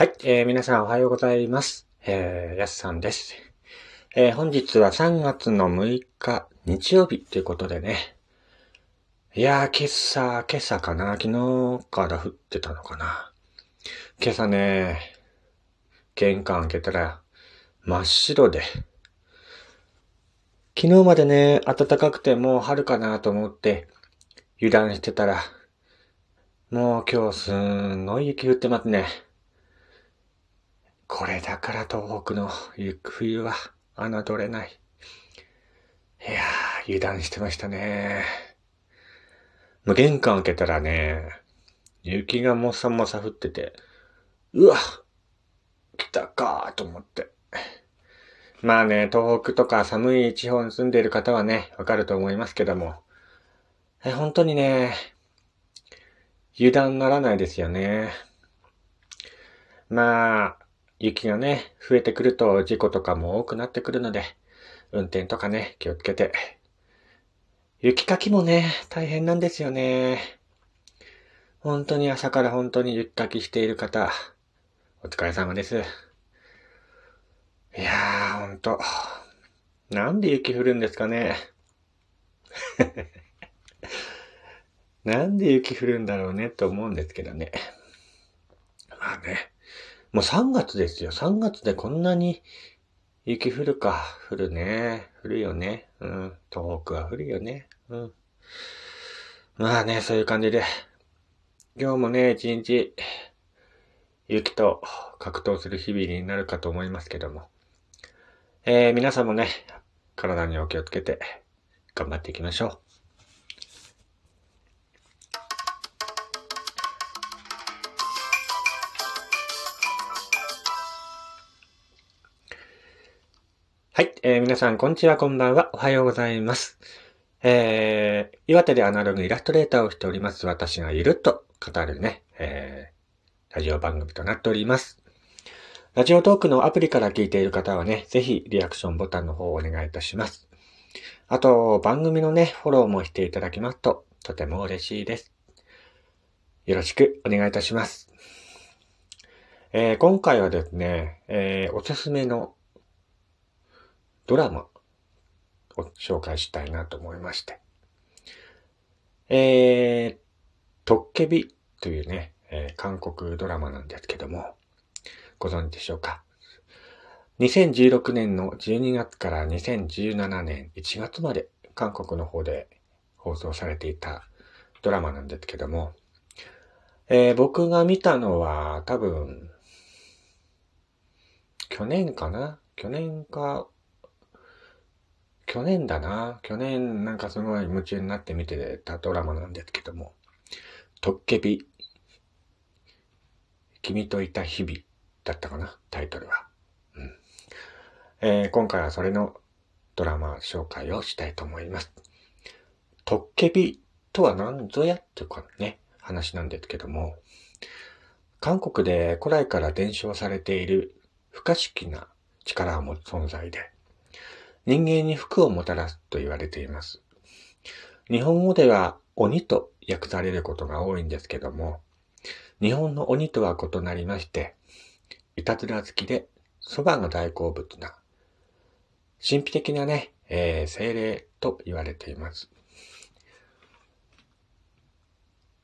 はい、えー、皆さんおはようございます。えー、やすさんです。えー、本日は3月の6日日曜日ということでね。いやー、今朝、今朝かな？昨日から降ってたのかな？今朝ね、玄関開けたら真っ白で。昨日までね、暖かくてもう春かなと思って油断してたら、もう今日すんごい雪降ってますね。これだから東北の冬は侮れない。いやー、油断してましたね。もう玄関開けたらね、雪がもさもさ降ってて、うわ来たかーと思って。まあね、東北とか寒い地方に住んでいる方はね、わかると思いますけども、え本当にね、油断ならないですよね。まあ、雪がね、増えてくると事故とかも多くなってくるので、運転とかね、気をつけて。雪かきもね、大変なんですよね。本当に朝から本当に雪かきしている方、お疲れ様です。いやー、ほんと。なんで雪降るんですかね。なんで雪降るんだろうねと思うんですけどね。まあね。もう3月ですよ。3月でこんなに雪降るか。降るね。降るよね。うん。東北は降るよね。うん。まあね、そういう感じで。今日もね、一日、雪と格闘する日々になるかと思いますけども。えー、皆さんもね、体にお気をつけて、頑張っていきましょう。はい、えー、皆さん、こんにちは、こんばんは、おはようございます。えー、岩手でアナログイラストレーターをしております、私がゆると語るね、えー、ラジオ番組となっております。ラジオトークのアプリから聞いている方はね、ぜひリアクションボタンの方をお願いいたします。あと、番組のね、フォローもしていただきますと、とても嬉しいです。よろしくお願いいたします。えー、今回はですね、えー、おすすめのドラマを紹介したいなと思いまして。えー、トッケビというね、えー、韓国ドラマなんですけども、ご存知でしょうか ?2016 年の12月から2017年1月まで韓国の方で放送されていたドラマなんですけども、えー、僕が見たのは多分、去年かな？去年か、去年だな。去年なんかすごい夢中になって見てたドラマなんですけども、トッケビ、君といた日々だったかなタイトルは。うんえー、今回はそれのドラマ紹介をしたいと思います。トッケビとは何ぞやっていうかね、話なんですけども、韓国で古来から伝承されている不可思議な力を持つ存在で、人間に福をもたらすと言われています。日本語では鬼と訳されることが多いんですけども、日本の鬼とは異なりまして、いたずら好きで蕎麦が大好物な、神秘的なね、えー、精霊と言われています。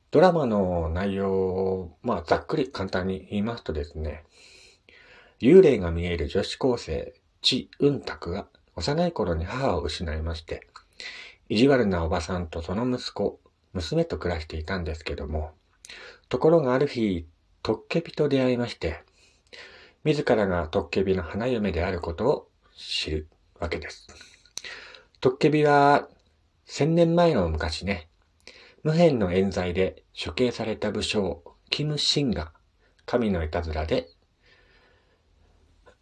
ドラマの内容を、まあ、ざっくり簡単に言いますとですね、幽霊が見える女子高生、チ・ウンタクが幼い頃に母を失いまして、意地悪なおばさんとその息子、娘と暮らしていたんですけども、ところがある日、トッケビと出会いまして、自らがトッケビの花嫁であることを知るわけです。トッケビは、千年前の昔ね、無辺の冤罪で処刑された武将、キム・シンが、神のいたずらで、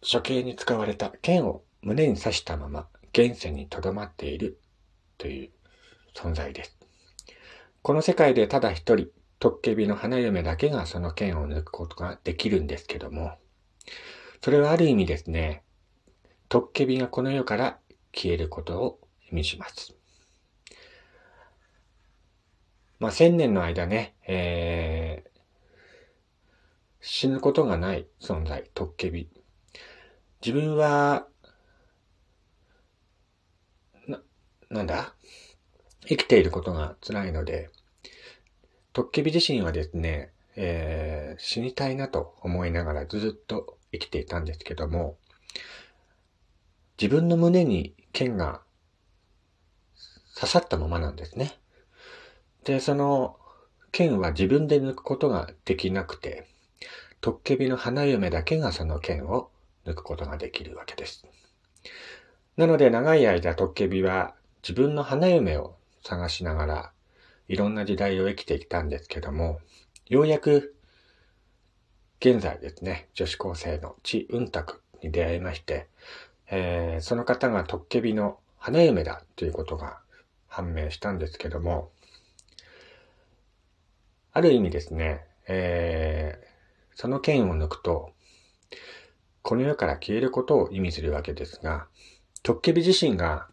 処刑に使われた剣を胸に刺したまま現世に留まっているという存在です。この世界でただ一人、トッケビの花嫁だけがその剣を抜くことができるんですけども、それはある意味ですね、トッケビがこの世から消えることを意味します。まあ、千年の間ね、えー、死ぬことがない存在、トッケビ。自分は、な、なんだ？生きていることが辛いので、トッケビ自身はですね、えー、死にたいなと思いながらずっと生きていたんですけども、自分の胸に剣が刺さったままなんですね。で、その剣は自分で抜くことができなくて、トッケビの花嫁だけがその剣を抜くことができるわけです。なので長い間トッケビは自分の花嫁を探しながらいろんな時代を生きてきたんですけども、ようやく現在ですね、女子高生のチ・ウンタクに出会いまして、えー、その方がトッケビの花嫁だということが判明したんですけども、ある意味ですね、えー、その剣を抜くと、この世から消えることを意味するわけですが、トッケビ自身が、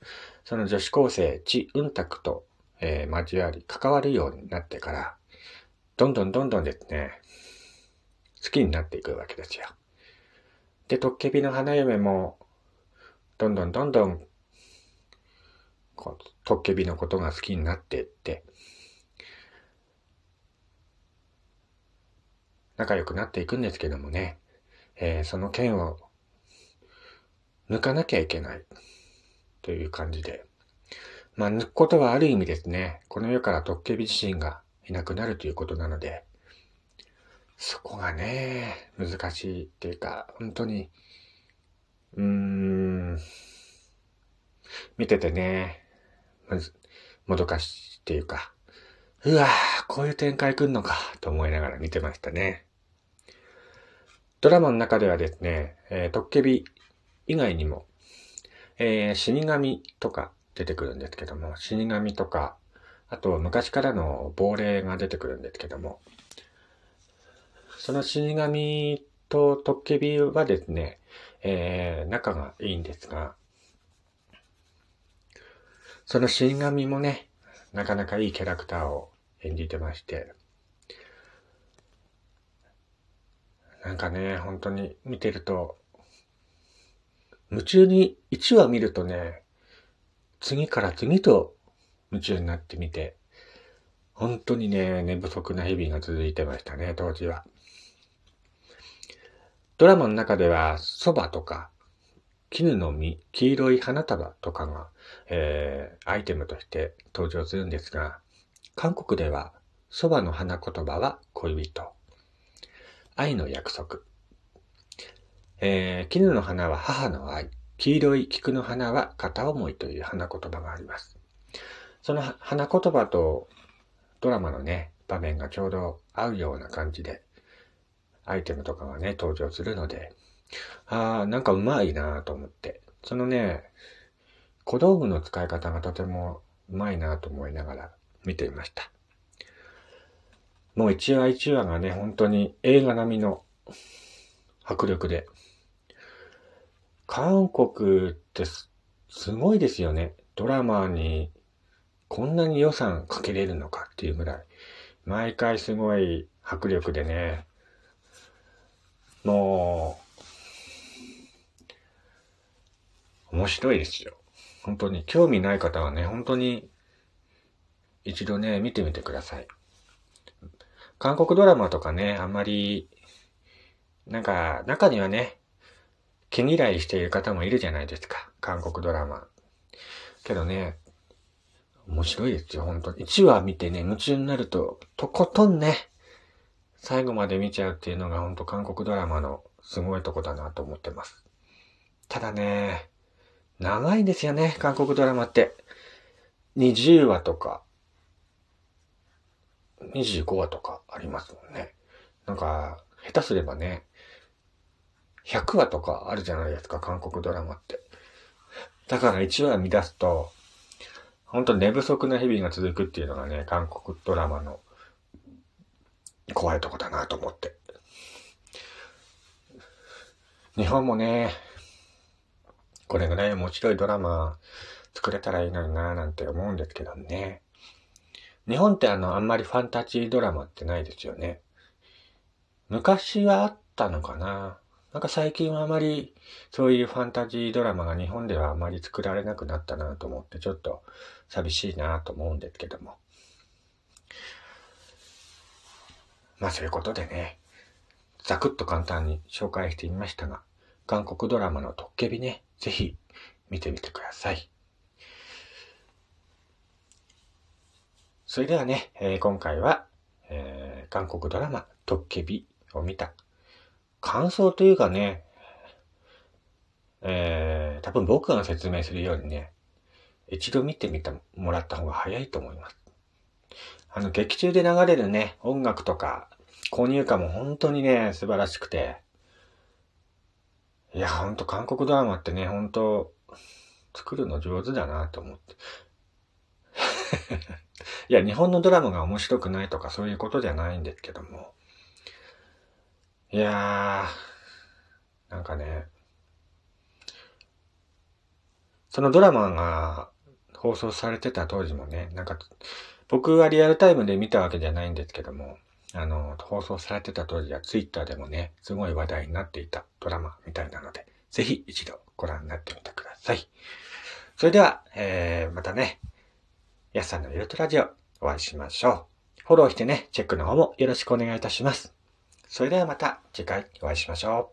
その女子高生、チ・ウンタクと、えー、交わり、関わるようになってから、どんどんどんどんですね、好きになっていくわけですよ。で、トッケビの花嫁も、どんどんどんどん、こう、トッケビのことが好きになっていって、仲良くなっていくんですけどもね、えー、その剣を抜かなきゃいけないという感じで、まあ抜くことはある意味ですね、この世からトッケビ自身がいなくなるということなので、そこがね、難しいっていうか、本当に、うーん、見ててね、まず、もどかしっていうか、うわぁ、こういう展開来んのか、と思いながら見てましたね。ドラマの中ではですね、えー、トッケビ以外にも、えー、死神とか出てくるんですけども、死神とか、あと昔からの亡霊が出てくるんですけども、その死神とトッケビはですね、えー、仲がいいんですが、その死神もね、なかなかいいキャラクターを演じてまして、なんかね、本当に見てると、夢中に、1話見るとね、次から次と夢中になってみて、本当にね、寝不足な日々が続いてましたね、当時は。ドラマの中では、蕎麦とか、絹の実、黄色い花束とかが、えー、アイテムとして登場するんですが、韓国では、蕎麦の花言葉は恋人。愛の約束。えー、絹の花は母の愛。黄色い菊の花は片思いという花言葉があります。その花言葉とドラマのね、場面がちょうど合うような感じで、アイテムとかがね、登場するので、ああ、なんかうまいなと思って。そのね、小道具の使い方がとてもうまいなと思いながら見ていました。もう一話一話がね、本当に映画並みの迫力で。韓国ってすごいですよね。ドラマにこんなに予算かけれるのかっていうぐらい。毎回すごい迫力でね、もう、面白いですよ。本当に、興味ない方はね、本当に、一度ね、見てみてください。韓国ドラマとかね、あんまり、なんか、中にはね、毛嫌いしている方もいるじゃないですか。韓国ドラマ。けどね、面白いですよ、本当に。1話見てね、夢中になると、とことんね、最後まで見ちゃうっていうのが本当韓国ドラマのすごいとこだなと思ってます。ただね、長いんですよね、韓国ドラマって。20話とか、25話とかありますもんね。なんか、下手すればね、100話とかあるじゃないですか、韓国ドラマって。だから1話見出すと、本当寝不足な日々が続くっていうのがね、韓国ドラマの怖いとこだなと思って。日本もね、これぐらい面白いドラマ作れたらいいのになぁなんて思うんですけどね。日本ってあの、あんまりファンタジードラマってないですよね。昔はあったのかななんか最近はあまりそういうファンタジードラマが日本ではあまり作られなくなったなと思ってちょっと寂しいなと思うんですけども。まあそういうことでね、ざくっと簡単に紹介してみましたが、韓国ドラマのトッケビね、ぜひ見てみてください。それではね、えー、今回は、えー、韓国ドラマトッケビを見た感想というかね、えー、多分僕が説明するようにね、一度見てみてもらった方が早いと思います。あの、劇中で流れるね、音楽とか、購入歌も本当にね、素晴らしくて、いや、ほんと韓国ドラマってね、本当作るの上手だなと思って。いや、日本のドラマが面白くないとかそういうことじゃないんですけども。いやー、なんかね、そのドラマが放送されてた当時もね、なんか、僕はリアルタイムで見たわけじゃないんですけども、あの、放送されてた当時はツイッターでもね、すごい話題になっていたドラマみたいなので、ぜひ一度ご覧になってみてください。それでは、えー、またね、やすさんのゆるとラジオお会いしましょう。フォローしてね、チェックの方もよろしくお願いいたします。それではまた次回お会いしましょう。